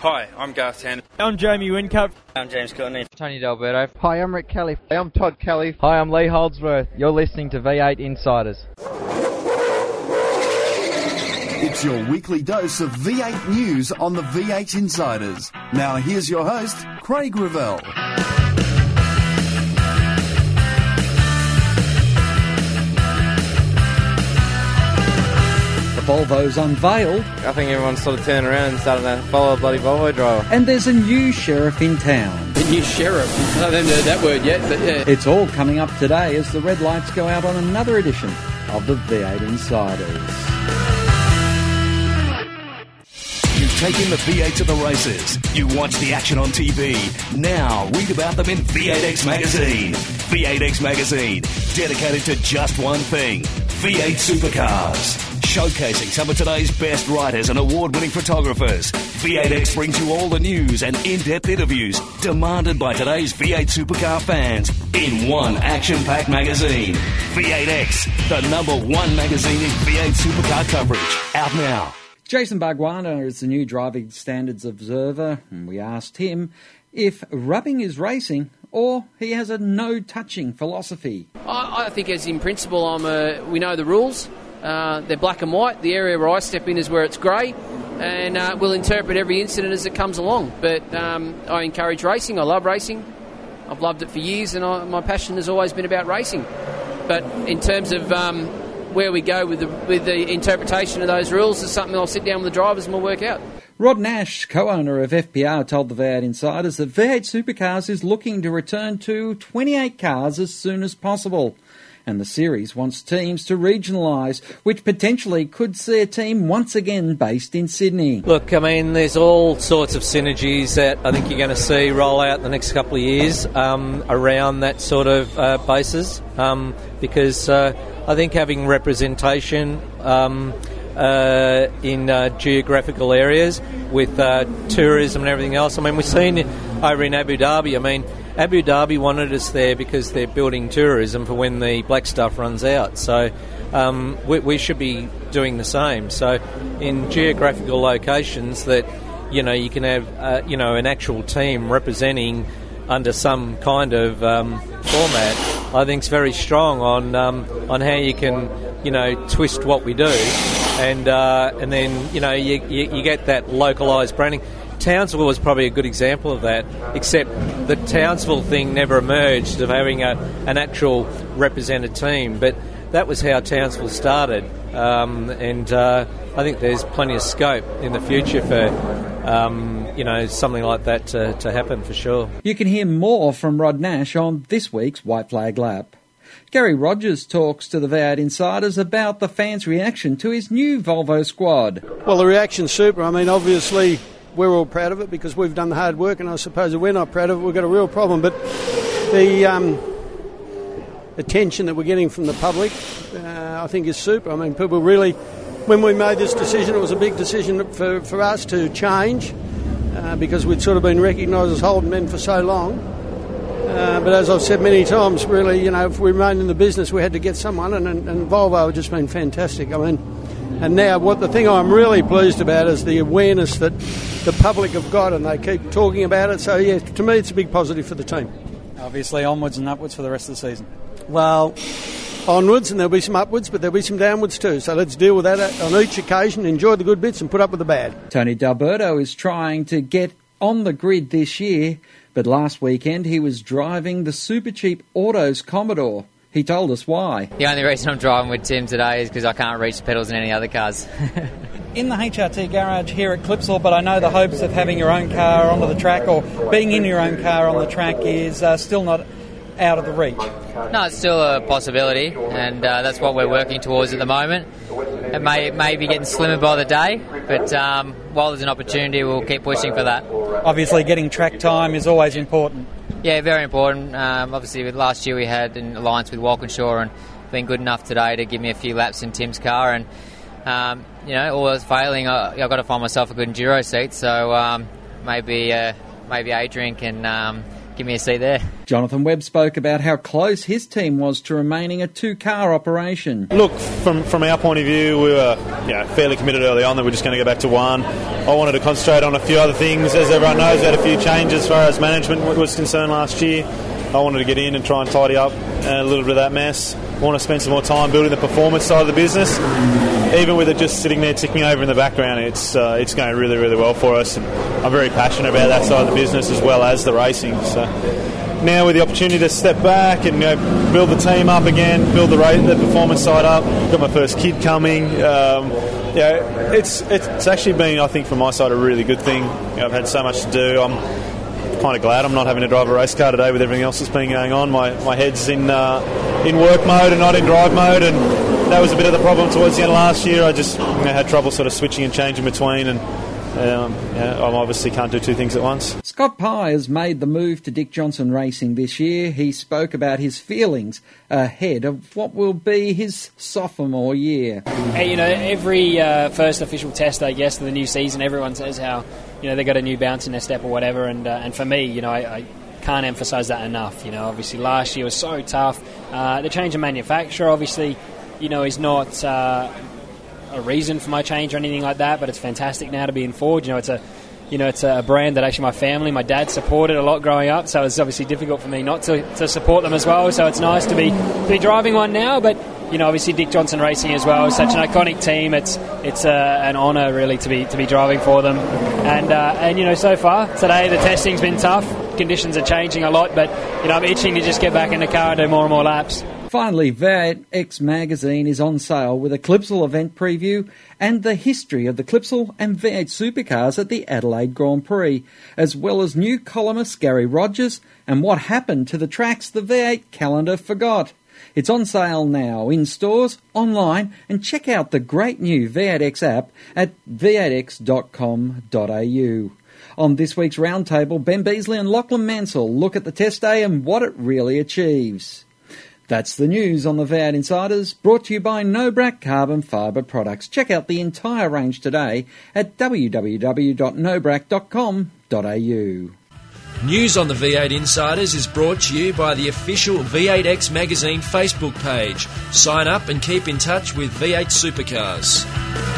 Hi, I'm Garth Tander. I'm Jamie Whincup. I'm James Courtney. Tony D'Alberto. Hi, I'm Rick Kelly. Hey, I'm Todd Kelly. Hi, I'm Lee Holdsworth. You're listening to V8 Insiders. It's your weekly dose of V8 news on the V8 Insiders. Now here's your host, Craig Revell. Volvo's unveiled. I think everyone's sort of turned around and started to follow a bloody Volvo driver. And there's a new sheriff in town. The new sheriff. I haven't heard that word yet, but yeah. It's all coming up today as the red lights go out on another edition of the V8 Insiders. You've taken the V8 to the races. You watch the action on TV. Now read about them in V8X Magazine. V8X Magazine, dedicated to just one thing V8 supercars. Showcasing some of today's best writers and award winning photographers. V8X brings you all the news and in depth interviews demanded by today's V8 supercar fans in one action packed magazine. V8X, the number one magazine in V8 supercar coverage. Out now. Jason Bargwanna is the new driving standards observer, and we asked him if rubbing is racing or he has a no touching philosophy. I, I, think, as in principle, I'm a, we know the rules. Uh, they're black and white. The area where I step in is where it's grey, and uh, we'll interpret every incident as it comes along. But um, I encourage racing. I love racing. I've loved it for years, and I, my passion has always been about racing. But in terms of um, where we go with the, with the interpretation of those rules is something I'll sit down with the drivers and we'll work out. Rod Nash, co-owner of FPR, told the V8 Insiders that V8 Supercars is looking to return to 28 cars as soon as possible. And the series wants teams to regionalise, which potentially could see a team once again based in Sydney. Look, I mean, there's all sorts of synergies that I think you're going to see roll out in the next couple of years um, around that sort of uh, basis um, because uh, I think having representation um, uh, in uh, geographical areas with uh, tourism and everything else. I mean, we've seen over in Abu Dhabi. I mean, Abu Dhabi wanted us there because they're building tourism for when the black stuff runs out. So um, we, we, should be doing the same. So in geographical locations that you know you can have uh, you know an actual team representing under some kind of um, format, I think is very strong on um, on how you can you know twist what we do, and uh, and then you know you, you, you get that localized branding. Townsville was probably a good example of that, except the Townsville thing never emerged of having a, an actual represented team. But that was how Townsville started, um, and uh, I think there's plenty of scope in the future for um, you know something like that to, to happen for sure. You can hear more from Rod Nash on this week's White Flag Lap. Garry Rogers talks to the V8 Insiders about the fans' reaction to his new Volvo squad. Well, the reaction's super. I mean, obviously, we're all proud of it because we've done the hard work, and I suppose if we're not proud of it, we've got a real problem. But the um, attention that we're getting from the public, uh, I think, is super. I mean, people really, when we made this decision, it was a big decision for, for us to change uh, because we'd sort of been recognised as Holden men for so long. Uh, but as I've said many times, really, you know, if we remained in the business, we had to get someone, and, and, and Volvo have just been fantastic. I mean, and now, what the thing I'm really pleased about is the awareness that the public have got, and they keep talking about it. So, yeah, to me, it's a big positive for the team. Obviously, onwards and upwards for the rest of the season. Well, onwards, and there'll be some upwards, but there'll be some downwards too. So let's deal with that uh, on each occasion, enjoy the good bits, and put up with the bad. Tony D'Alberto is trying to get on the grid this year, but last weekend he was driving the super cheap Autos Commodore. He told us why. The only reason I'm driving with Tim today is because I can't reach the pedals in any other cars. in the HRT garage here at Clipsal, but I know the hopes of having your own car onto the track or being in your own car on the track is uh, still not out of the reach. No, it's still a possibility, and uh, that's what we're working towards at the moment. It may, it may be getting slimmer by the day, but um, while there's an opportunity, we'll keep pushing for that. Obviously, getting track time is always important. Yeah, very important. Um, obviously, with last year we had an alliance with Walkinshaw and been good enough today to give me a few laps in Tim's car. And um, you know, all else failing, I, have got to find myself a good enduro seat. So um, maybe uh, maybe Adrian can um, give me a seat there. Jonathan Webb spoke about how close his team was to remaining a two-car operation. Look, from from our point of view, we were you know, fairly committed early on that we're just going to go back to one. I wanted to concentrate on a few other things. As everyone knows, we had a few changes as far as management was concerned last year. I wanted to get in and try and tidy up a little bit of that mess. Want to spend some more time building the performance side of the business. Even with it just sitting there ticking over in the background, it's uh, it's going really really well for us. And I'm very passionate about that side of the business as well as the racing. So now with the opportunity to step back and you know, build the team up again, build the, the performance side up. Got my first kid coming. Um, yeah, it's it's actually been I think from my side a really good thing. You know, I've had so much to do. I'm kind of glad I'm not having to drive a race car today with everything else that's been going on. My, my head's in uh, in work mode and not in drive mode, and that was a bit of the problem towards the end of last year. I just you know, had trouble sort of switching and changing between, and um, yeah, I obviously can't do two things at once. Scott Pye has made the move to Dick Johnson Racing this year. He spoke about his feelings ahead of what will be his sophomore year. Hey, you know, every uh, first official test, I guess, of the new season, everyone says how you know they got a new bounce in their step or whatever, and uh, and for me, you know, I, I can't emphasise that enough. You know, obviously last year was so tough. Uh, the change of manufacturer, obviously, you know, is not uh, a reason for my change or anything like that. But it's fantastic now to be in Ford. You know, it's a you know, it's a brand that actually my family, my dad supported a lot growing up, so it's obviously difficult for me not to, to support them as well. So it's nice to be to be driving one now, but you know, obviously Dick Johnson Racing as well, is such an iconic team. It's it's uh, an honour really to be to be driving for them, and uh, and you know, so far today the testing's been tough. Conditions are changing a lot, but you know, I'm itching to just get back in the car and do more and more laps. Finally, V8 X magazine is on sale with a Clipsal event preview and the history of the Clipsal and V8 supercars at the Adelaide Grand Prix, as well as new columnist Garry Rogers and what happened to the tracks the V8 calendar forgot. It's on sale now in stores, online, and check out the great new V8X app at v8x.com.au. On this week's roundtable, Ben Beasley and Lachlan Mansell look at the test day and what it really achieves. That's the news on the V8 Insiders, brought to you by Nobrac Carbon Fibre Products. Check out the entire range today at www.nobrac.com.au. News on the V8 Insiders is brought to you by the official V8X Magazine Facebook page. Sign up and keep in touch with V8 Supercars.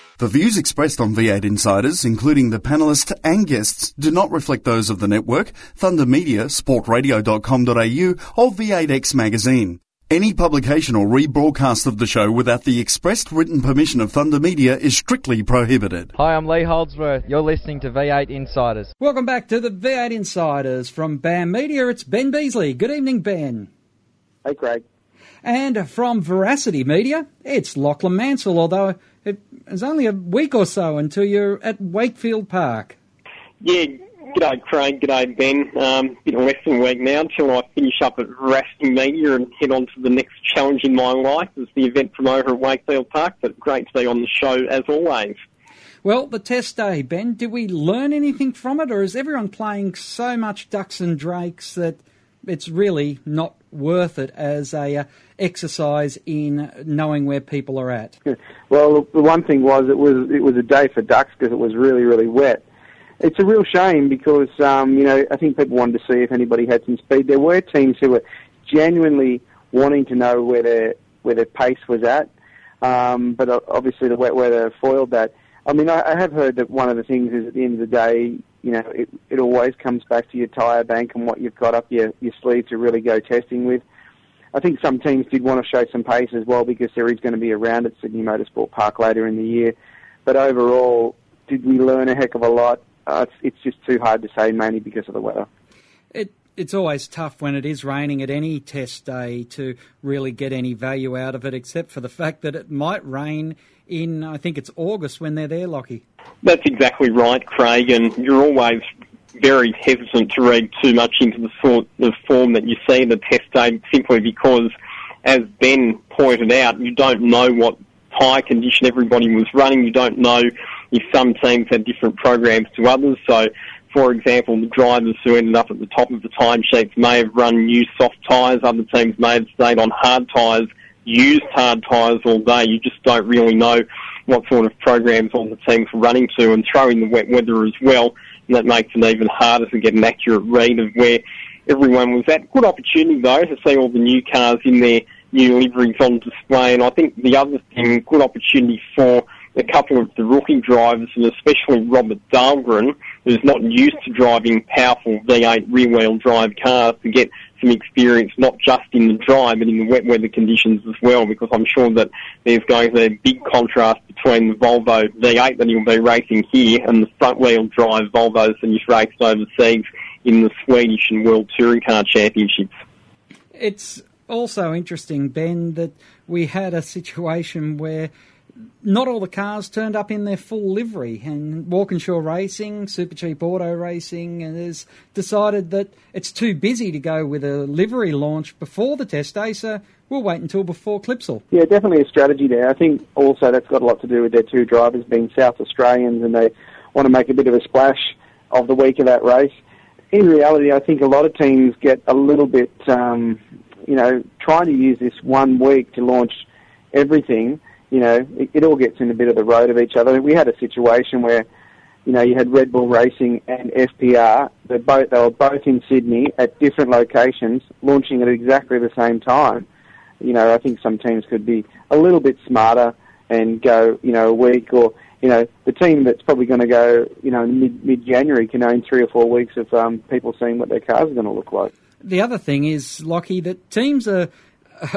The views expressed on V8 Insiders, including the panelists and guests, do not reflect those of the network, Thunder Media, sportradio.com.au, or V8X Magazine. Any publication or rebroadcast of the show without the expressed written permission of Thunder Media is strictly prohibited. Hi, I'm Lee Holdsworth. You're listening to V8 Insiders. Welcome back to the V8 Insiders from BAM Media. It's Ben Beasley. Good evening, Ben. Hey, Craig. And from Veracity Media, it's Lachlan Mansell, although it's only a week or so until you're at Wakefield Park. Yeah, g'day Craig, g'day Ben. Um, bit of a week now until I finish up at Veracity Media and head on to the next challenge in my life as the event promoter at Wakefield Park. But great to be on the show as always. Well, the test day, Ben, did we learn anything from it, or is everyone playing so much ducks and drakes that it's really not worth it as a uh, exercise in knowing where people are at? Well, the one thing was it was it was a day for ducks because it was really really wet. It's a real shame because um, you know I think people wanted to see if anybody had some speed. There were teams who were genuinely wanting to know where their where their pace was at, um, but obviously the wet weather foiled that. I mean, I, I have heard that one of the things is at the end of the day, you know, it, it always comes back to your tyre bank and what you've got up your, your sleeve to really go testing with. I think some teams did want to show some pace as well because there is going to be a round at Sydney Motorsport Park later in the year. But overall, did we learn a heck of a lot? Uh, it's, it's just too hard to say, mainly because of the weather. It it's always tough when it is raining at any test day to really get any value out of it, except for the fact that it might rain in, I think it's August when they're there, Lockie. That's exactly right, Craig, and you're always very hesitant to read too much into the sort of form that you see in the test day simply because, as Ben pointed out, you don't know what tyre condition everybody was running. You don't know if some teams had different programs to others. So, for example, the drivers who ended up at the top of the timesheets may have run new soft tyres. Other teams may have stayed on hard tyres, used hard tyres all day. You just don't really know what sort of programs all the teams were running to and throw in the wet weather as well. That makes it even harder to get an accurate read of where everyone was at. Good opportunity though to see all the new cars in their new liveries on display. And I think the other thing, good opportunity for a couple of the rookie drivers, and especially Robert Dahlgren, who's not used to driving powerful V8 rear-wheel drive cars, to get some experience not just in the dry but in the wet weather conditions as well. Because I'm sure that there's going to be a big contrast between the Volvo V8 that he'll be racing here and the front-wheel drive Volvos that he's raced overseas in the Swedish and World Touring Car Championships. It's also interesting, Ben, that we had a situation where not all the cars turned up in their full livery, and Walkinshaw Racing, Super Cheap Auto Racing, has decided that it's too busy to go with a livery launch before the test day, so we'll wait until before Clipsal. Yeah, definitely a strategy there. I think also that's got a lot to do with their two drivers being South Australians, and they want to make a bit of a splash of the week of that race. In reality, I think a lot of teams get a little bit, um, you know, trying to use this one week to launch everything you know, it, it all gets in a bit of the road of each other. We had a situation where, you know, you had Red Bull Racing and FPR. They both they were both in Sydney at different locations, launching at exactly the same time. You know, I think some teams could be a little bit smarter and go, you know, a week or you know, the team that's probably going to go, you know, mid mid January can own three or four weeks of um, people seeing what their cars are going to look like. The other thing is, Lockie, that teams are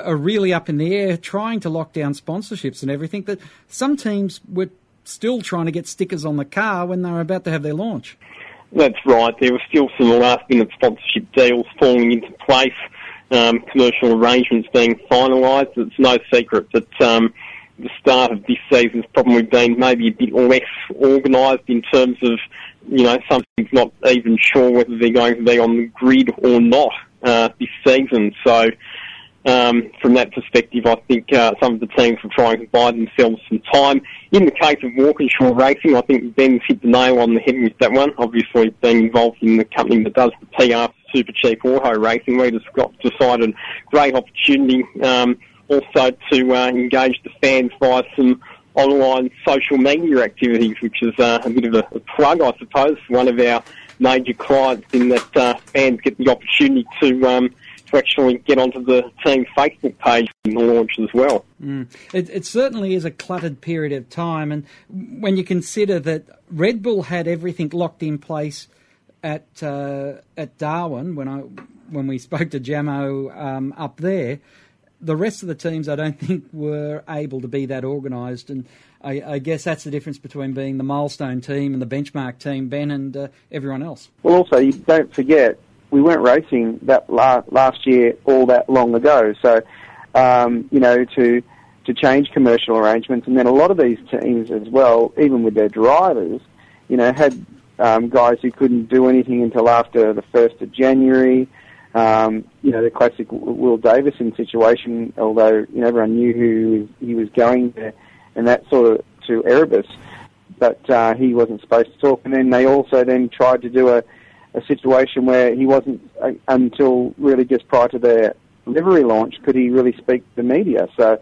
are really up in the air trying to lock down sponsorships and everything that some teams were still trying to get stickers on the car when they were about to have their launch. That's right. There were still some last minute sponsorship deals falling into place, um, commercial arrangements being finalised. It's no secret that um, the start of this season's probably been maybe a bit less organised in terms of, you know, some teams not even sure whether they're going to be on the grid or not uh, this season. So um, from that perspective, I think uh, some of the teams will try and buy themselves some time. In the case of Walkinshaw Racing, I think Ben's hit the nail on the head with that one. Obviously, being involved in the company that does the PR for Super Cheap Auto Racing, we just got decided great opportunity um, also to uh, engage the fans via some online social media activities, which is uh, a bit of a, a plug, I suppose, for one of our major clients in that uh, fans get the opportunity to um, to actually get onto the team Facebook page in the launch as well. Mm. It, it, certainly is a cluttered period of time, and when you consider that Red Bull had everything locked in place at uh, at Darwin when I when we spoke to Jamo um, up there, the rest of the teams I don't think were able to be that organised and. I, I, guess that's the difference between being the milestone team and the benchmark team, Ben, and uh, everyone else. Well, also, you don't forget we weren't racing that la- last year all that long ago. So, um, you know, to to change commercial arrangements, and then a lot of these teams as well, even with their drivers, you know, had um, guys who couldn't do anything until after the first of January. Um, you know, the classic Will Davison situation, although you know, everyone knew who he was going there, and that sort of to Erebus, but uh, he wasn't supposed to talk. And then they also then tried to do a a situation where he wasn't uh, until really just prior to their livery launch could he really speak to the media. So,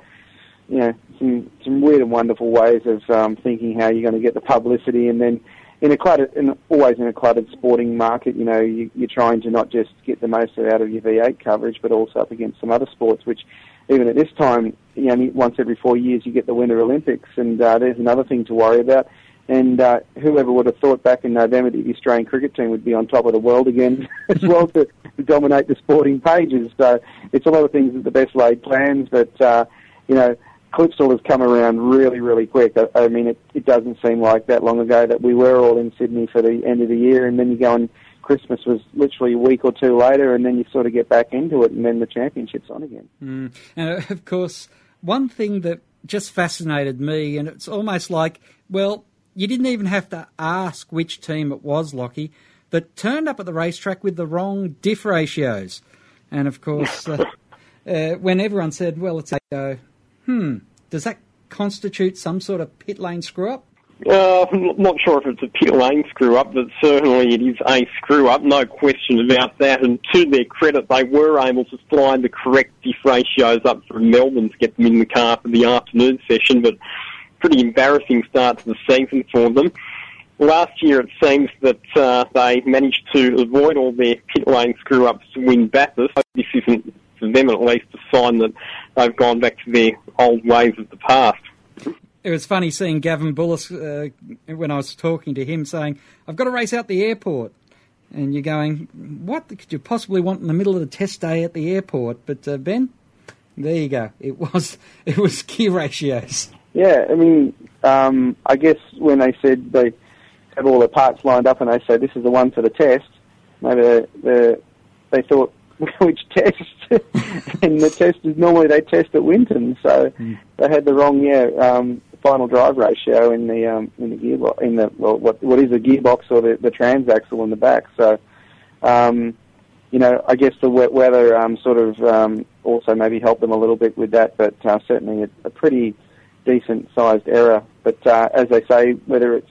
you know, some some weird and wonderful ways of um, thinking how you're going to get the publicity, and then in a cluttered, in, always in a cluttered sporting market, you know, you, you're trying to not just get the most out of your V8 coverage, but also up against some other sports, which even at this time, you know, once every four years you get the Winter Olympics, and uh, there's another thing to worry about. And uh, whoever would have thought back in November that the Australian cricket team would be on top of the world again as well to, dominate the sporting pages. So it's a lot of things that the best laid plans, but uh, you know, Clipsal has come around really, really quick. I, I mean, it, it doesn't seem like that long ago that we were all in Sydney for the end of the year, and then you go and Christmas was literally a week or two later, and then you sort of get back into it, and then the championship's on again. Mm. And uh, of course, one thing that just fascinated me, and it's almost like, well, you didn't even have to ask which team it was, Lockie. that turned up at the racetrack with the wrong diff ratios. And of course, uh, uh, when everyone said, well, it's a go, hmm, does that constitute some sort of pit lane screw up? Uh, I'm not sure if it's a pit lane screw up, but certainly it is a screw up, no question about that. And to their credit, they were able to find the correct diff ratios up from Melbourne to get them in the car for the afternoon session, but pretty embarrassing start to the season for them. Last year, it seems that uh, they managed to avoid all their pit lane screw ups to win Bathurst. This isn't, for them at least, a sign that they've gone back to their old ways of the past it was funny seeing Gavin Bullis uh, when I was talking to him saying, I've got to race out the airport. And you're going, what could you possibly want in the middle of the test day at the airport? But uh, Ben, there you go. It was it was gear ratios. Yeah, I mean, um, I guess when they said they have all the parts lined up and they say this is the one for the test, maybe they, they, they thought which test, and the test is normally they test at Winton, so mm. they had the wrong yeah um, final drive ratio in the um, in the gearbox in the well, what what is the gearbox or the, the transaxle in the back. So, um, you know, I guess the wet weather um, sort of um, also maybe helped them a little bit with that, but uh, certainly a, a pretty decent sized error. But uh, as they say, whether it's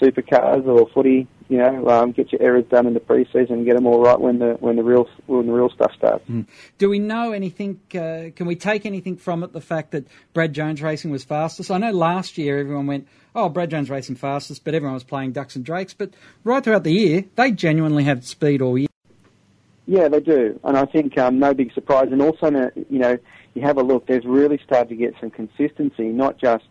supercars or footy, you know, um, get your errors done in the preseason and get them all right when the when the real when the real stuff starts. Mm. Do we know anything? Uh, can we take anything from it? The fact that Brad Jones Racing was fastest. I know last year everyone went, "Oh, Brad Jones Racing fastest," but everyone was playing ducks and drakes. But right throughout the year, they genuinely had speed all year. Yeah, they do, and I think um, no big surprise. And also, you know, you have a look. they've really started to get some consistency, not just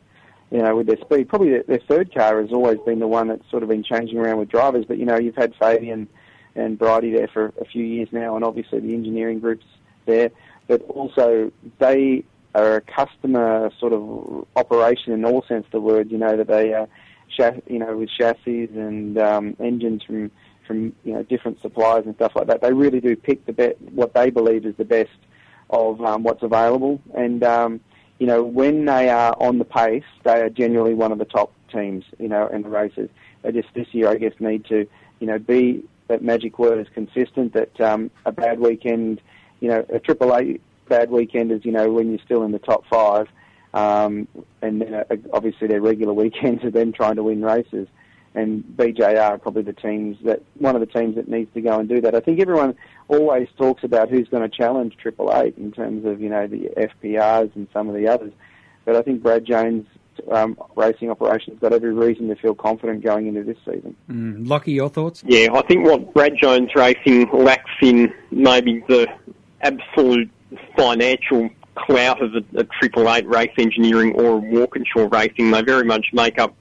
you know, with their speed. Probably their, their third car has always been the one that's sort of been changing around with drivers. But you know, you've had Fabian and Brighty there for a few years now, and obviously the engineering groups there. But also they are a customer sort of operation in all sense of the word. You know that they, uh, you know, with chassis and um, engines from from you know different suppliers and stuff like that. They really do pick the best what they believe is the best of um, what's available, and um, you know, when they are on the pace, they are generally one of the top teams, you know, in the races. They just this year, I guess, need to, you know, be that magic word is consistent. That um, a bad weekend, you know, a triple A bad weekend is, you know, when you're still in the top five, um, and then uh, obviously their regular weekends are them trying to win races and BJR are probably the teams that one of the teams that needs to go and do that. I think everyone always talks about who's going to challenge Triple Eight in terms of you know the FPRs and some of the others, but I think Brad Jones. Um, racing operations got every reason to feel confident going into this season. Mm. Lockie, your thoughts? Yeah, I think what Brad Jones Racing lacks in maybe the absolute financial clout of a, a Triple Eight race engineering or a Walkinshaw racing, they very much make up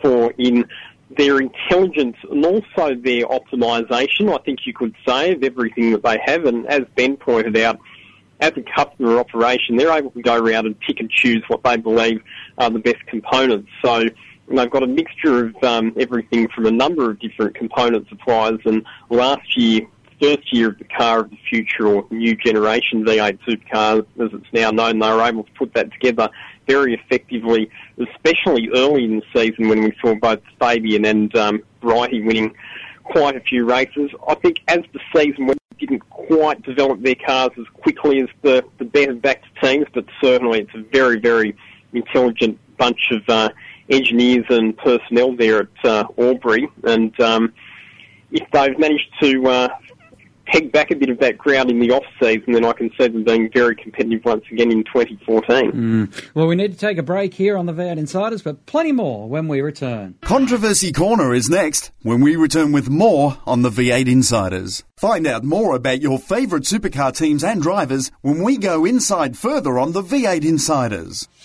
for in their intelligence and also their optimization, I think you could say, of everything that they have. And as Ben pointed out, as a customer operation, they're able to go around and pick and choose what they believe are the best components. So they've got a mixture of um, everything from a number of different component suppliers. And last year, first year of the car of the future or new generation V8 supercar, as it's now known, they were able to put that together very effectively, especially early in the season when we saw both Fabian and um, Brighty winning quite a few races. I think as the season went, didn't quite develop their cars as quickly as the, the better backed teams, but certainly it's a very, very intelligent bunch of uh, engineers and personnel there at uh, Albury. And um, if they've managed to uh, peg back a bit of that ground in the off season, then I can see them being very competitive once again in 2014. Mm. Well, we need to take a break here on the V8 Insiders, but plenty more when we return. Controversy Corner is next when we return with more on the V8 Insiders. Find out more about your favourite supercar teams and drivers when we go inside further on the V8 Insiders.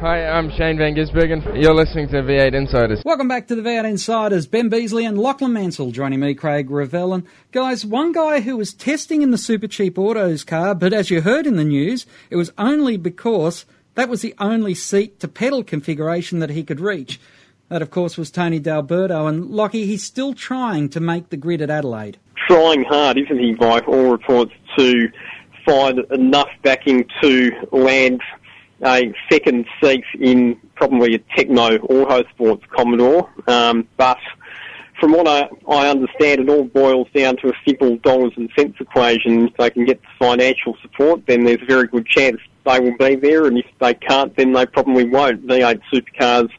Hi, I'm Shane Van Gisbergen. You're listening to V8 Insiders. Welcome back to the V8 Insiders. Ben Beasley and Lachlan Mansell joining me, Craig Revell. And guys, one guy who was testing in the Super Cheap Autos car, but as you heard in the news, it was only because that was the only seat to pedal configuration that he could reach. That, of course, was Tony D'Alberto. And Lockie, he's still trying to make the grid at Adelaide. Trying hard, isn't he, by all reports, to find enough backing to land a second seat in probably a Tekno Autosports Commodore. Um, but from what I, I understand, it all boils down to a simple dollars and cents equation. If they can get the financial support, then there's a very good chance they will be there, and if they can't, then they probably won't. V8 supercars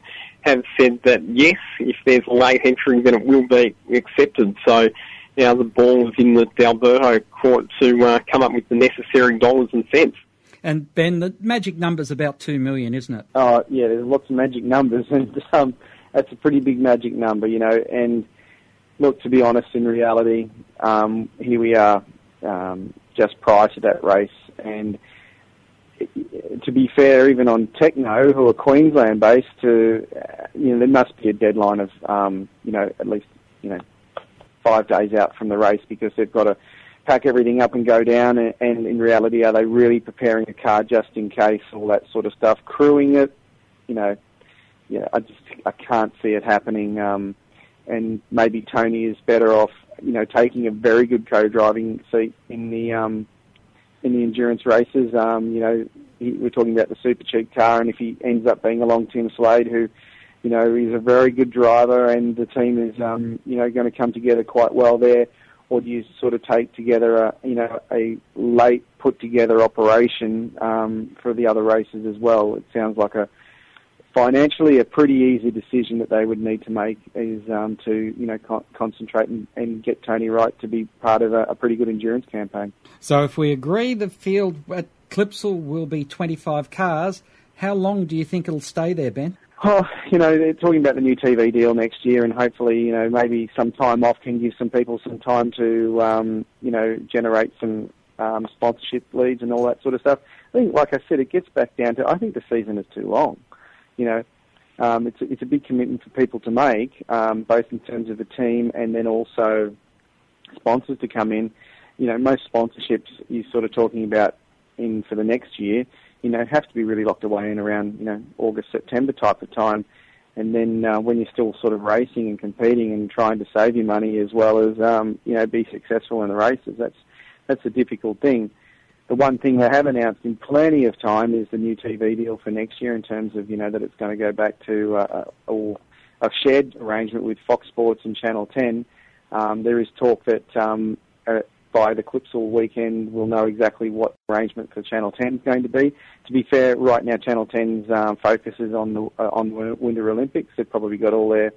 have said that yes, if there's a late entry, then it will be accepted. So now the ball is in the D'Alberto court to uh, come up with the necessary dollars and cents. And Ben, the magic number's about two million, isn't it? Oh yeah, there's lots of magic numbers, and um, that's a pretty big magic number, you know. And look, to be honest, in reality, um, here we are, um, just prior to that race, and to be fair, even on Tekno, who are Queensland based, to you know, there must be a deadline of um, you know at least you know five days out from the race because they've got to pack everything up and go down. And, and in reality, are they really preparing a car just in case? All that sort of stuff, crewing it, you know. Yeah, I just I can't see it happening. Um, and maybe Tony is better off, you know, taking a very good co-driving seat in the um, in the endurance races. Um, you know, he, we're talking about the super cheap car, and if he ends up being along Tim Slade, who, you know, is a very good driver, and the team is, um, you know, going to come together quite well there, or do you sort of take together a, you know, a late put together operation um, for the other races as well? It sounds like a financially a pretty easy decision that they would need to make is um, to you know con- concentrate and, and, get Tony right to be part of a, a, pretty good endurance campaign. So if we agree the field at Clipsal will be 25 cars, how long do you think it'll stay there, Ben? Oh, you know, they're talking about the new TV deal next year, and hopefully, you know, maybe some time off can give some people some time to, um, you know, generate some um, sponsorship leads and all that sort of stuff. I think, like I said, it gets back down to I think the season is too long you know, um, it's, it's a big commitment for people to make, um, both in terms of the team and then also sponsors to come in. You know, most sponsorships you're sort of talking about in for the next year, you know, have to be really locked away in around, you know, August, September type of time. And then uh, when you're still sort of racing and competing and trying to save your money as well as, um, you know, be successful in the races, that's, that's a difficult thing the one thing they have announced in plenty of time is the new TV deal for next year in terms of, you know, that it's going to go back to uh, a, a shared arrangement with Fox Sports and Channel 10. Um, there is talk that um, uh, by the Clipsal weekend we'll know exactly what arrangement for Channel 10 is going to be. To be fair, right now Channel 10's um, focus is on the uh, on Winter Olympics. They've probably got all their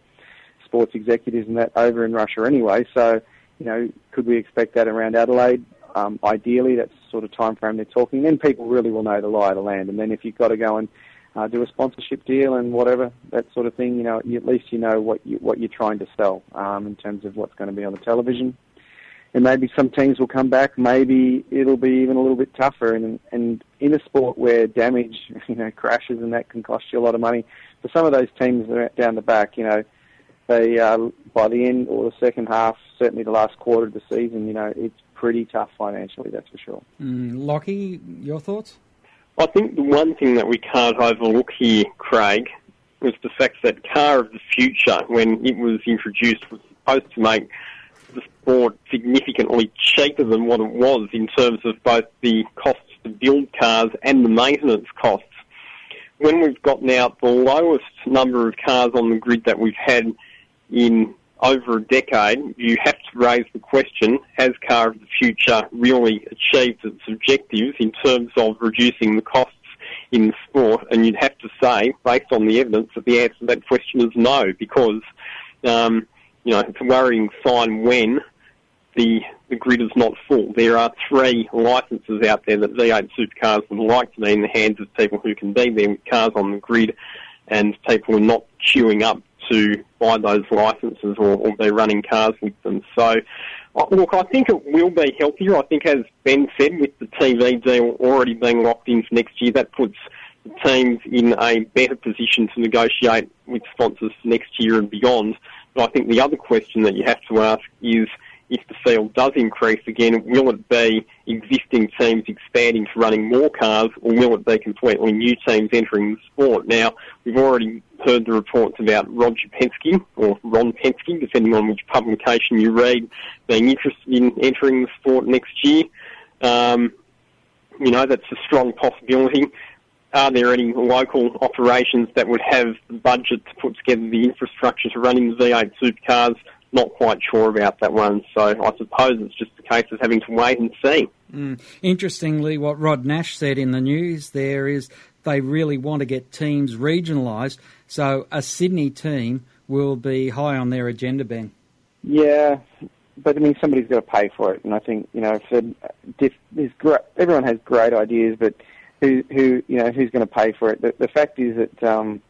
sports executives and that over in Russia anyway. So, you know, could we expect that around Adelaide? Um, ideally, that's the sort of time frame they're talking. Then people really will know the lie of the land. And then if you've got to go and uh, do a sponsorship deal and whatever that sort of thing, you know, at least you know what you what you're trying to sell um, in terms of what's going to be on the television. And maybe some teams will come back. Maybe it'll be even a little bit tougher. And and in a sport where damage, you know, crashes and that can cost you a lot of money, for some of those teams that are down the back, you know, they uh, by the end or the second half, certainly the last quarter of the season, you know, it's pretty tough financially, that's for sure. Mm, Lockie, your thoughts? I think the one thing that we can't overlook here, Craig, was the fact that Car of the Future, when it was introduced, was supposed to make the sport significantly cheaper than what it was in terms of both the costs to build cars and the maintenance costs. When we've got now the lowest number of cars on the grid that we've had in over a decade, you have to raise the question, has Car of the Future really achieved its objectives in terms of reducing the costs in the sport? And you'd have to say, based on the evidence, that the answer to that question is no, because, um, you know, it's a worrying sign when the, the grid is not full. There are three licences out there that V8 supercars would like to be in the hands of people who can be there with cars on the grid and people are not queuing up to buy those licences or, or be running cars with them. So, uh, look, I think it will be healthier. I think, as Ben said, with the TV deal already being locked in for next year, that puts the teams in a better position to negotiate with sponsors for next year and beyond. But I think the other question that you have to ask is if the field does increase again, will it be existing teams expanding to running more cars or will it be completely new teams entering the sport? Now, we've already heard the reports about Roger Penske or Ron Penske, depending on which publication you read, being interested in entering the sport next year. Um, you know, that's a strong possibility. Are there any local operations that would have the budget to put together the infrastructure to running the V8 supercars? Not quite sure about that one, so I suppose it's just a case of having to wait and see. Mm. Interestingly, what Rod Nash said in the news there is they really want to get teams regionalised, so a Sydney team will be high on their agenda, Ben. Yeah, but I mean, somebody's got to pay for it, and I think you know, for diff, there's everyone has great ideas, but who, who, you know, who's going to pay for it? The, the fact is that um,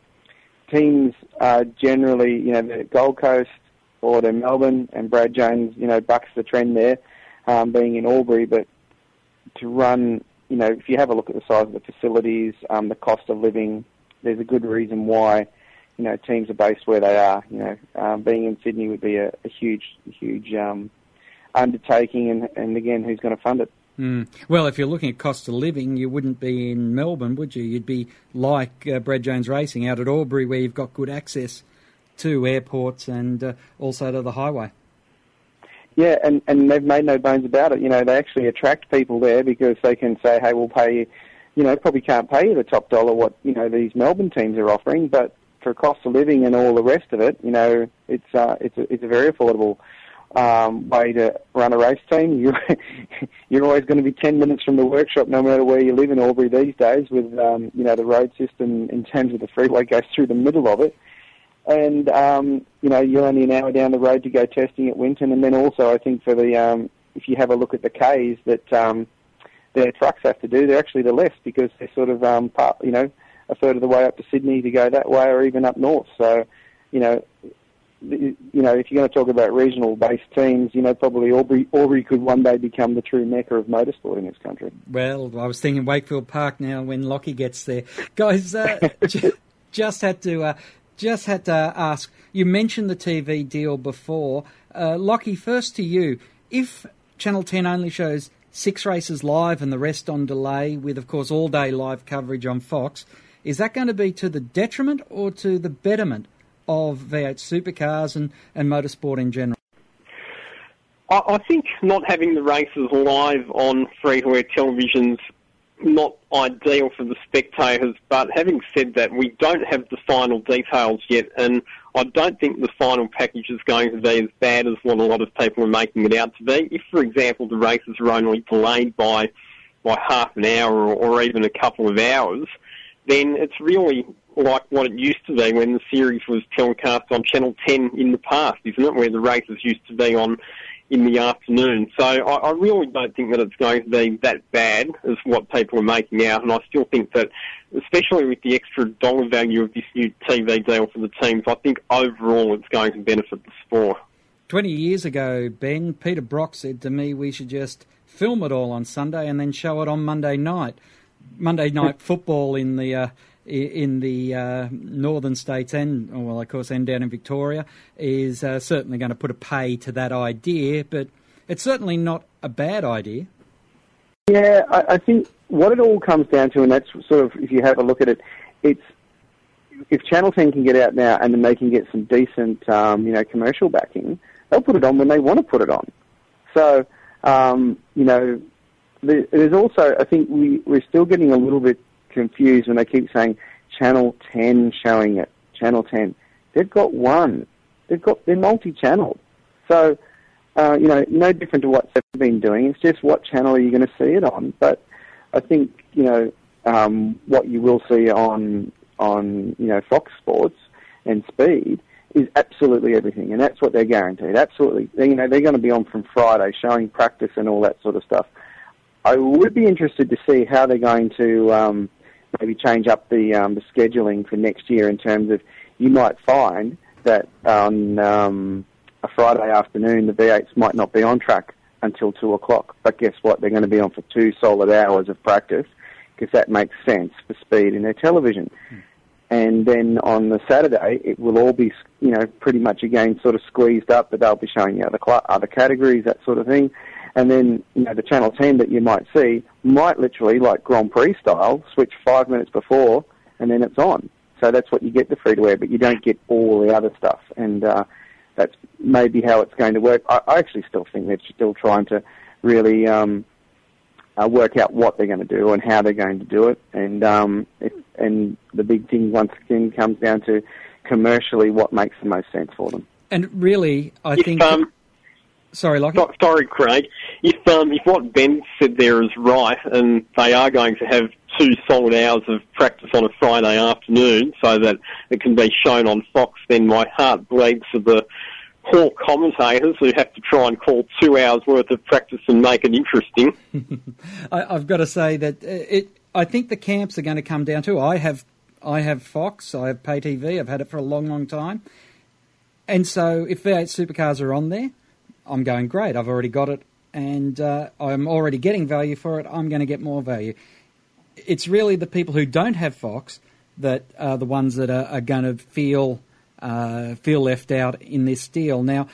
teams are generally, you know, the Gold Coast or the Melbourne, and Brad Jones, you know, bucks the trend there, um, being in Albury, but to run, you know, if you have a look at the size of the facilities, um, the cost of living, there's a good reason why you know teams are based where they are. You know, um, being in Sydney would be a, a huge, huge um, undertaking, and, and again, who's going to fund it? Mm. Well, if you're looking at cost of living, you wouldn't be in Melbourne, would you? You'd be like uh, Brad Jones Racing out at Albury, where you've got good access to airports and uh, also to the highway. Yeah, and, and they've made no bones about it. You know, they actually attract people there because they can say, hey, we'll pay you, you know, probably can't pay you the top dollar what, you know, these Melbourne teams are offering, but for cost of living and all the rest of it, you know, it's, uh, it's, a, it's a very affordable um, way to run a race team. You're, you're always going to be 10 minutes from the workshop no matter where you live in Albury these days with, um, you know, the road system in terms of the freeway goes through the middle of it and um, you know you're only an hour down the road to go testing at Winton, and then also I think for the um, if you have a look at the K's that um, their trucks have to do, they're actually the less because they're sort of um, part, you know a third of the way up to Sydney to go that way, or even up north. So you know. You know, if you're going to talk about regional-based teams, you know, probably Albury, Albury could one day become the true mecca of motorsport in this country. Well, I was thinking Wakefield Park now when Lockie gets there. Guys, uh, just had to uh, just had to ask. You mentioned the TV deal before, uh, Lockie. First to you, if Channel Ten only shows six races live and the rest on delay, with of course all day live coverage on Fox, is that going to be to the detriment or to the betterment of V8 supercars and, and motorsport in general? I, think not having the races live on free-to-air televisions not ideal for the spectators, but having said that, we don't have the final details yet, and I don't think the final package is going to be as bad as what a lot of people are making it out to be. If, for example, the races are only delayed by by half an hour or, or even a couple of hours, then it's really like what it used to be when the series was telecast on Channel 10 in the past, isn't it? Where the races used to be on in the afternoon. So I, I, really don't think that it's going to be that bad as what people are making out, and I still think that, especially with the extra dollar value of this new TV deal for the teams, I think overall it's going to benefit the sport. 20 years ago, Ben, Peter Brock said to me we should just film it all on Sunday and then show it on Monday night. Monday night football in the uh, in the uh, northern states and, well, of course, and down in Victoria is uh, certainly going to put a pay to that idea, but it's certainly not a bad idea. Yeah, I, I think what it all comes down to, and that's sort of, if you have a look at it, it's if Channel 10 can get out now and then they can get some decent, um, you know, commercial backing, they'll put it on when they want to put it on. So, um, you know, there's also, I think we, we're still getting a little bit confused when they keep saying Channel 10 showing it. Channel 10. They've got one. They've got they're multi-channel. So uh, you know, no different to what they've been doing. It's just what channel are you going to see it on? But I think you know um, what you will see on on you know Fox Sports and Speed is absolutely everything, and that's what they're guaranteed. Absolutely, you know they're going to be on from Friday, showing practice and all that sort of stuff. I would be interested to see how they're going to um, maybe change up the um, the scheduling for next year in terms of you might find that on um, a Friday afternoon the V8s might not be on track until two o'clock. But guess what? They're going to be on for two solid hours of practice because that makes sense for speed in their television. And then on the Saturday, it will all be, you know, pretty much again sort of squeezed up, but they'll be showing you other cl- other categories, that sort of thing. And then, you know, the Channel 10 that you might see might literally, like Grand Prix style, switch five minutes before, and then it's on. So that's what you get the free to air, but you don't get all the other stuff. And uh, that's maybe how it's going to work. I, I actually still think they're still trying to really um, uh, work out what they're going to do and how they're going to do it. And um, if, and the big thing once again comes down to commercially what makes the most sense for them. And really, I If, think. um, sorry, Lockie. So- Sorry, Craig. If um, if what Ben said there is right, and they are going to have two solid hours of practice on a Friday afternoon, so that it can be shown on Fox, then my heart bleeds for the poor commentators who have to try and call two hours worth of practice and make it interesting. I, I've got to say that uh, it. I think the camps are going to come down to. I have, I have Fox. I have pay TV. I've had it for a long, long time. And so, if V8 supercars are on there, I'm going great. I've already got it, and uh, I'm already getting value for it. I'm going to get more value. It's really the people who don't have Fox that are the ones that are, are going to feel uh, feel left out in this deal. Now,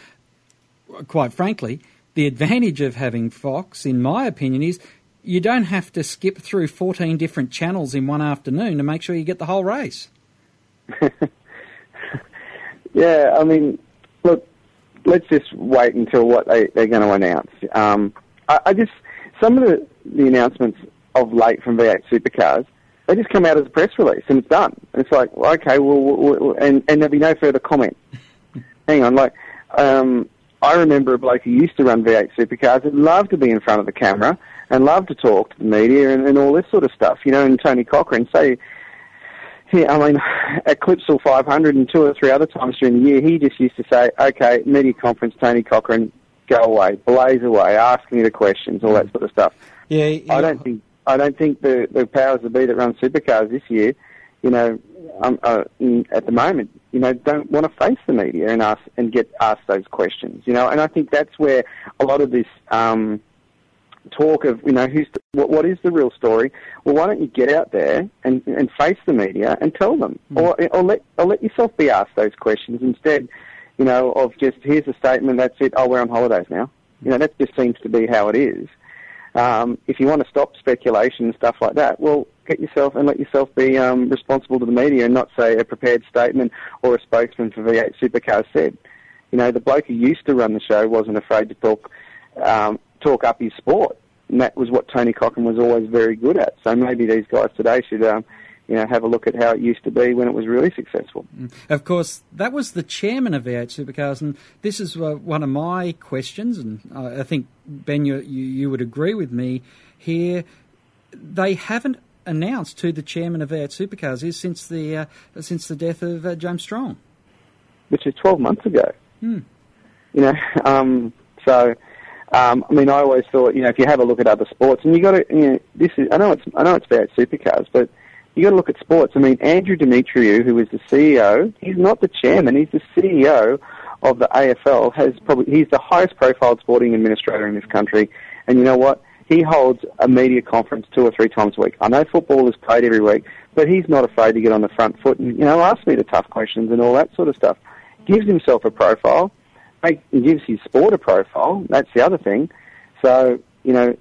quite frankly, the advantage of having Fox, in my opinion, is you don't have to skip through 14 different channels in one afternoon to make sure you get the whole race. Yeah, I mean, let's just wait until what they, they're going to announce. Um, I, I just, some of the, the announcements of late from V8 supercars, they just come out as a press release and it's done. And it's like, well, okay, well, well, and, and there'll be no further comment. Hang on, like, um, I remember a bloke who used to run V8 supercars and loved to be in front of the camera and loved to talk to the media and, and all this sort of stuff, you know, and Tony Cochrane. So, yeah, I mean, at Clipsal 500 and two or three other times during the year, he just used to say, okay, media conference, Tony Cochrane, go away, blaze away, ask me the questions, all that sort of stuff. Yeah, I don't think I don't think the the powers that be that run supercars this year, you know, um, uh, in, at the moment, you know, don't want to face the media and ask and get asked those questions, you know, and I think that's where a lot of this um, talk of you know who's the, what, what is the real story. Well, why don't you get out there and and face the media and tell them, or or let or let yourself be asked those questions instead, you know, of just here's a statement, that's it. Oh, we're on holidays now. You know, that just seems to be how it is. Um, if you want to stop speculation and stuff like that, well, get yourself and let yourself be um, responsible to the media and not say a prepared statement or a spokesman for V8 Supercars said. You know, the bloke who used to run the show wasn't afraid to talk um, talk up his sport, and that was what Tony Cochrane was always very good at. So maybe these guys today should, um, you know, have a look at how it used to be when it was really successful. Of course, that was the chairman of V8 Supercars, and this is uh, one of my questions, and I think, Ben, you, you, would agree with me here. They haven't announced who the chairman of V8 Supercars is since the, uh, since the death of uh, James Strong. which is 12 months ago. Hmm. You know, um, so um, I mean, I always thought, you know, if you have a look at other sports, and you got to, you know, this is, I know it's, I know it's about supercars, but you got to look at sports. I mean, Andrew Demetriou, who is the CEO, he's not the chairman, he's the CEO of the AFL. Has probably he's the highest profile sporting administrator in this country, and you know what? He holds a media conference two or three times a week. I know football is played every week, but he's not afraid to get on the front foot and you know ask me the tough questions and all that sort of stuff. Gives himself a profile, make, gives his sport a profile. That's the other thing. So you know,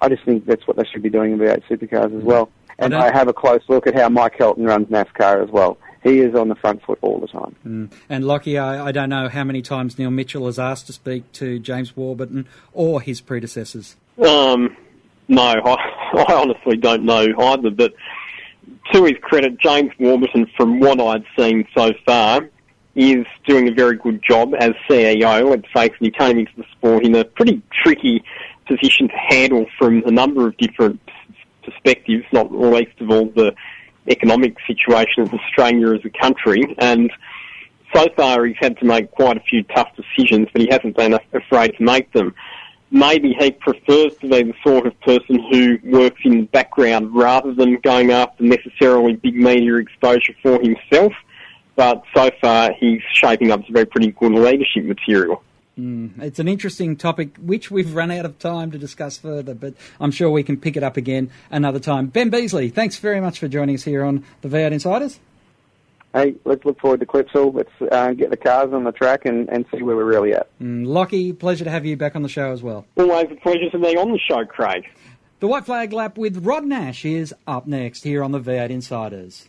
I just think that's what they should be doing in V8 supercars as well. And don't- I have a close look at how Mike Helton runs NASCAR as well. He is on the front foot all the time. Mm. And Lockie, I, I don't know how many times Neil Mitchell has asked to speak to James Warburton or his predecessors. Um, no, I, I honestly don't know either. But to his credit, James Warburton, from what I've seen so far, is doing a very good job as CEO. Let's face it, he came into the sport in a pretty tricky position to handle from a number of different perspectives, not least of all the economic situation of Australia as a country. And so far, he's had to make quite a few tough decisions, but he hasn't been afraid to make them maybe he prefers to be the sort of person who works in the background rather than going after necessarily big media exposure for himself. But so far, he's shaping up to be pretty good leadership material. Mm, it's an interesting topic, which we've run out of time to discuss further, but I'm sure we can pick it up again another time. Ben Beasley, thanks very much for joining us here on the V8 Insiders. Hey, let's look forward to Clipsal. Let's uh, get the cars on the track and, and see where we're really at. Mm, Lockie, pleasure to have you back on the show as well. Always a pleasure to be on the show, Craig. The White Flag Lap with Rod Nash is up next here on the V8 Insiders.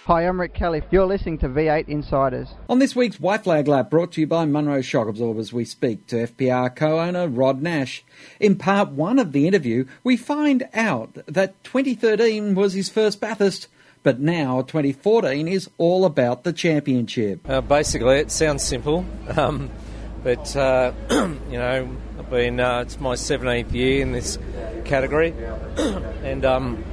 Hi, I'm Rick Kelly. You're listening to V8 Insiders. On this week's White Flag Lap, brought to you by Monroe Shock Absorbers, we speak to FPR co-owner Rod Nash. In part one of the interview, we find out that 2013 was his first Bathurst, but now 2014 is all about the championship. Uh, basically, it sounds simple, um, but uh, you know, I've been uh, it's my 17th year in this category, and um,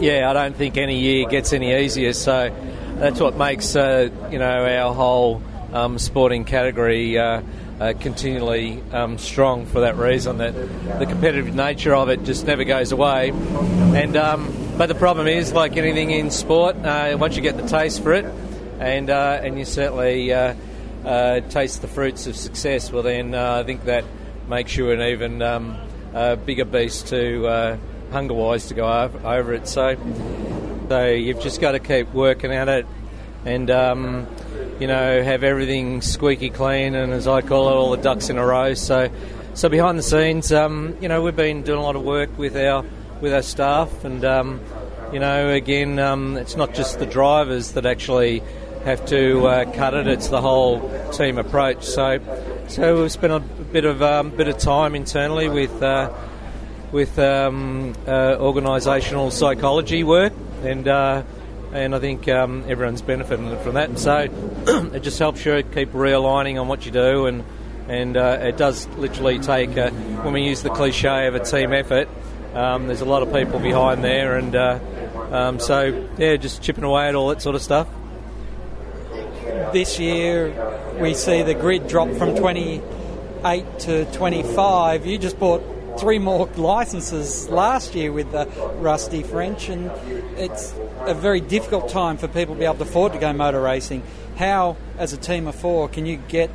yeah, I don't think any year gets any easier. So that's what makes uh, you know our whole um, sporting category uh, uh, continually um, strong for that reason. That the competitive nature of it just never goes away. And um, but the problem is, like anything in sport, uh, once you get the taste for it, and uh, and you certainly uh, taste the fruits of success, well then I think that makes you an even um, bigger beast to hunger wise to go over, it. So, so you've just got to keep working at it and, um, you know, have everything squeaky clean and, as I call it, all the ducks in a row. So, so behind the scenes, um, you know, we've been doing a lot of work with our with our staff, and um, you know, again, um, it's not just the drivers that actually have to uh, cut it; it's the whole team approach. So, so we've spent a bit of um, bit of time internally with. Uh, with um, uh, organisational psychology work, and uh, and I think um, everyone's benefiting from that. And So it just helps you keep realigning on what you do, and and uh, it does literally take when we use the cliche of a team effort. Um, there's a lot of people behind there, and uh, um, so yeah, just chipping away at all that sort of stuff. This year, we see the grid drop from 28 to 25. You just bought three more licenses last year with the Rusty French, and it's a very difficult time for people to be able to afford to go motor racing. How, as a team of four, can you get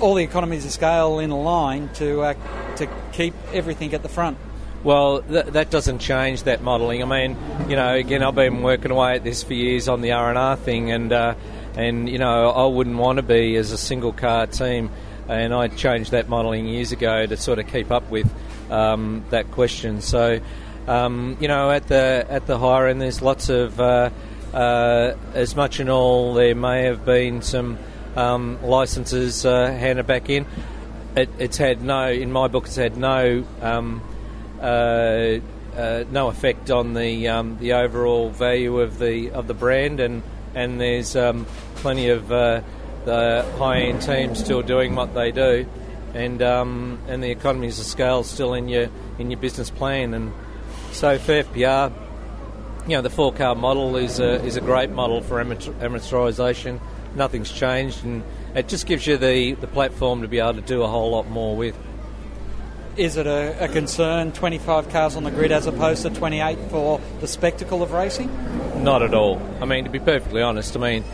all the economies of scale in a line to uh, to keep everything at the front? Well, th- that doesn't change that modelling. I mean, you know, again, I've been working away at this for years on the R and R thing, and uh, and you know, I wouldn't want to be as a single car team and I changed that modelling years ago to sort of keep up with um, that question. So, um, you know, at the at the higher end, there's lots of uh, uh, as much in all. There may have been some um, licenses uh, handed back in. It, it's had no, in my book, it's had no. Um, uh, uh, no effect on the um, the overall value of the of the brand, and and there's um, plenty of uh, the high end teams still doing what they do, and um, and the economies of scale still in your in your business plan. And so for FPR, you know, the four car model is a, is a great model for amortisation. Nothing's changed, and it just gives you the, the platform to be able to do a whole lot more with. Is it a, a concern, 25 cars on the grid as opposed to 28 for the spectacle of racing? Not at all. I mean, to be perfectly honest, I mean,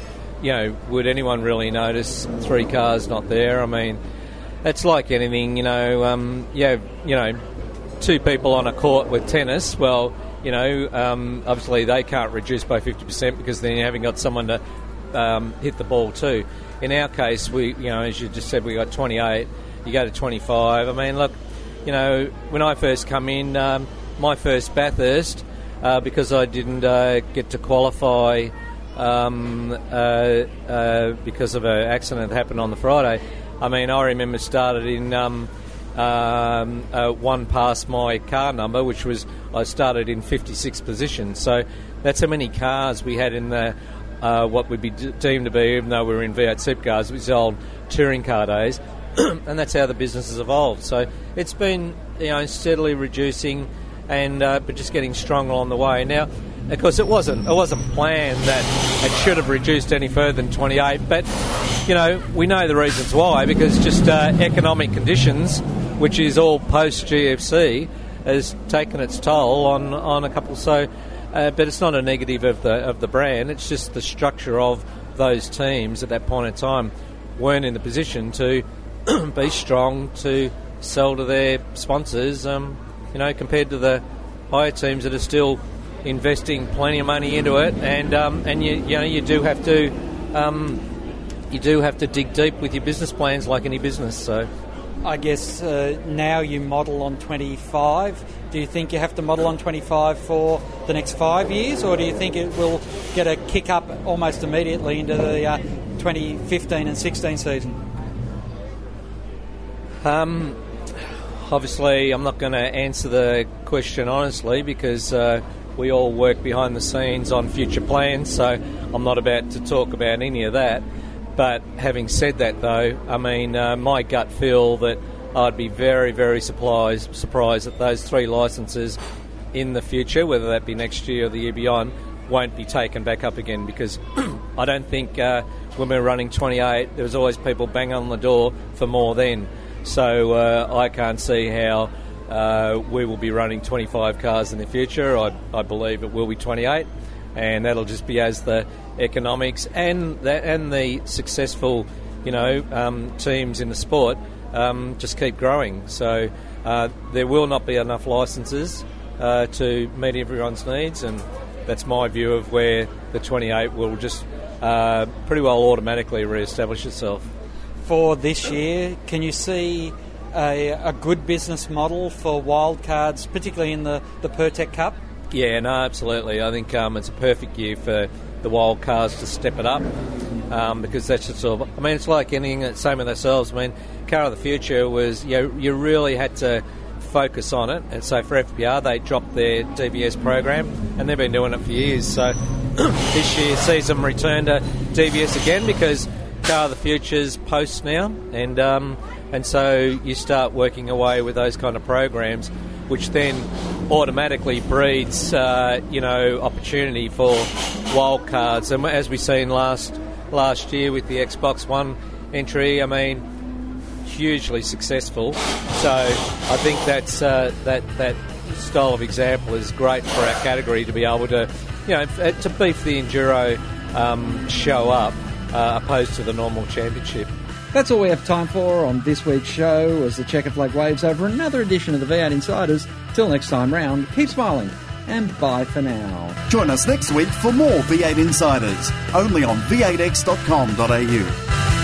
you know, would anyone really notice three cars not there? I mean, it's like anything, you know. Um, yeah, you know, two people on a court with tennis. Well, you know, um, obviously they can't reduce by fifty percent because then you haven't got someone to um, hit the ball too. In our case, we, you know, as you just said, we got twenty eight. You go to twenty five. I mean, look, you know, when I first come in, um, my first Bathurst, uh, because I didn't uh, get to qualify um, uh, uh, because of an accident that happened on the Friday. I mean, I remember started in um, um, uh, one past my car number, which was I started in 56th position. So that's how many cars we had in the uh, what would be deemed to be, even though we were in V8 supercars, was the old touring car days. and that's how the business has evolved. So it's been you know steadily reducing, and uh, but just getting stronger on the way. Now, of course, it wasn't it wasn't planned that it should have reduced any further than 28, but you know we know the reasons why because just uh, economic conditions, which is all post GFC, has taken its toll on on a couple. So. Uh, but it's not a negative of the of the brand. It's just the structure of those teams at that point in time weren't in the position to be strong to sell to their sponsors. Um, you know, compared to the higher teams that are still investing plenty of money into it, and um, and you you know you do have to um, you do have to dig deep with your business plans like any business. So. I guess uh, now you model on 25. Do you think you have to model on 25 for the next five years, or do you think it will get a kick up almost immediately into the uh, 2015 and 16 season? Um, obviously, I'm not going to answer the question honestly because uh, we all work behind the scenes on future plans, so I'm not about to talk about any of that. But having said that, though, I mean, uh, my gut feel that I'd be very, very surprised surprised that those three licences in the future, whether that be next year or the year beyond, won't be taken back up again because I don't think uh, when we were running 28, there was always people banging on the door for more then. So uh, I can't see how uh, we will be running 25 cars in the future. I, I believe it will be 28, and that'll just be as the economics and the, and the successful, you know, um, teams in the sport um, just keep growing. So uh, there will not be enough licences uh, to meet everyone's needs, and that's my view of where the 28 will just uh, pretty well automatically re-establish itself for this year. Can you see a, a good business model for wildcards, particularly in the, the Pirtek Cup? Yeah, no, absolutely. I think um, it's a perfect year for the wildcards to step it up um, because that's just sort of. I mean, it's like anything. Same with ourselves. I mean, Car of the Future was you know, you really had to focus on it, and so for FPR they dropped their DVS program, and they've been doing it for years. So this year sees them return to DVS again because Car of the Future's post now, and um, and so you start working away with those kind of programs, which then automatically breeds uh, you know opportunity for wildcards. And as we seen last last year with the Xbox One entry, I mean, hugely successful. So I think that's uh, that that style of example is great for our category to be able to you know to beef the enduro um, show up uh, opposed to the normal championship. That's all we have time for on this week's show as the checker flag waves over another edition of the V8 Insiders. Till next time round, keep smiling and bye for now. Join us next week for more V8 Insiders, only on v8x.com.au.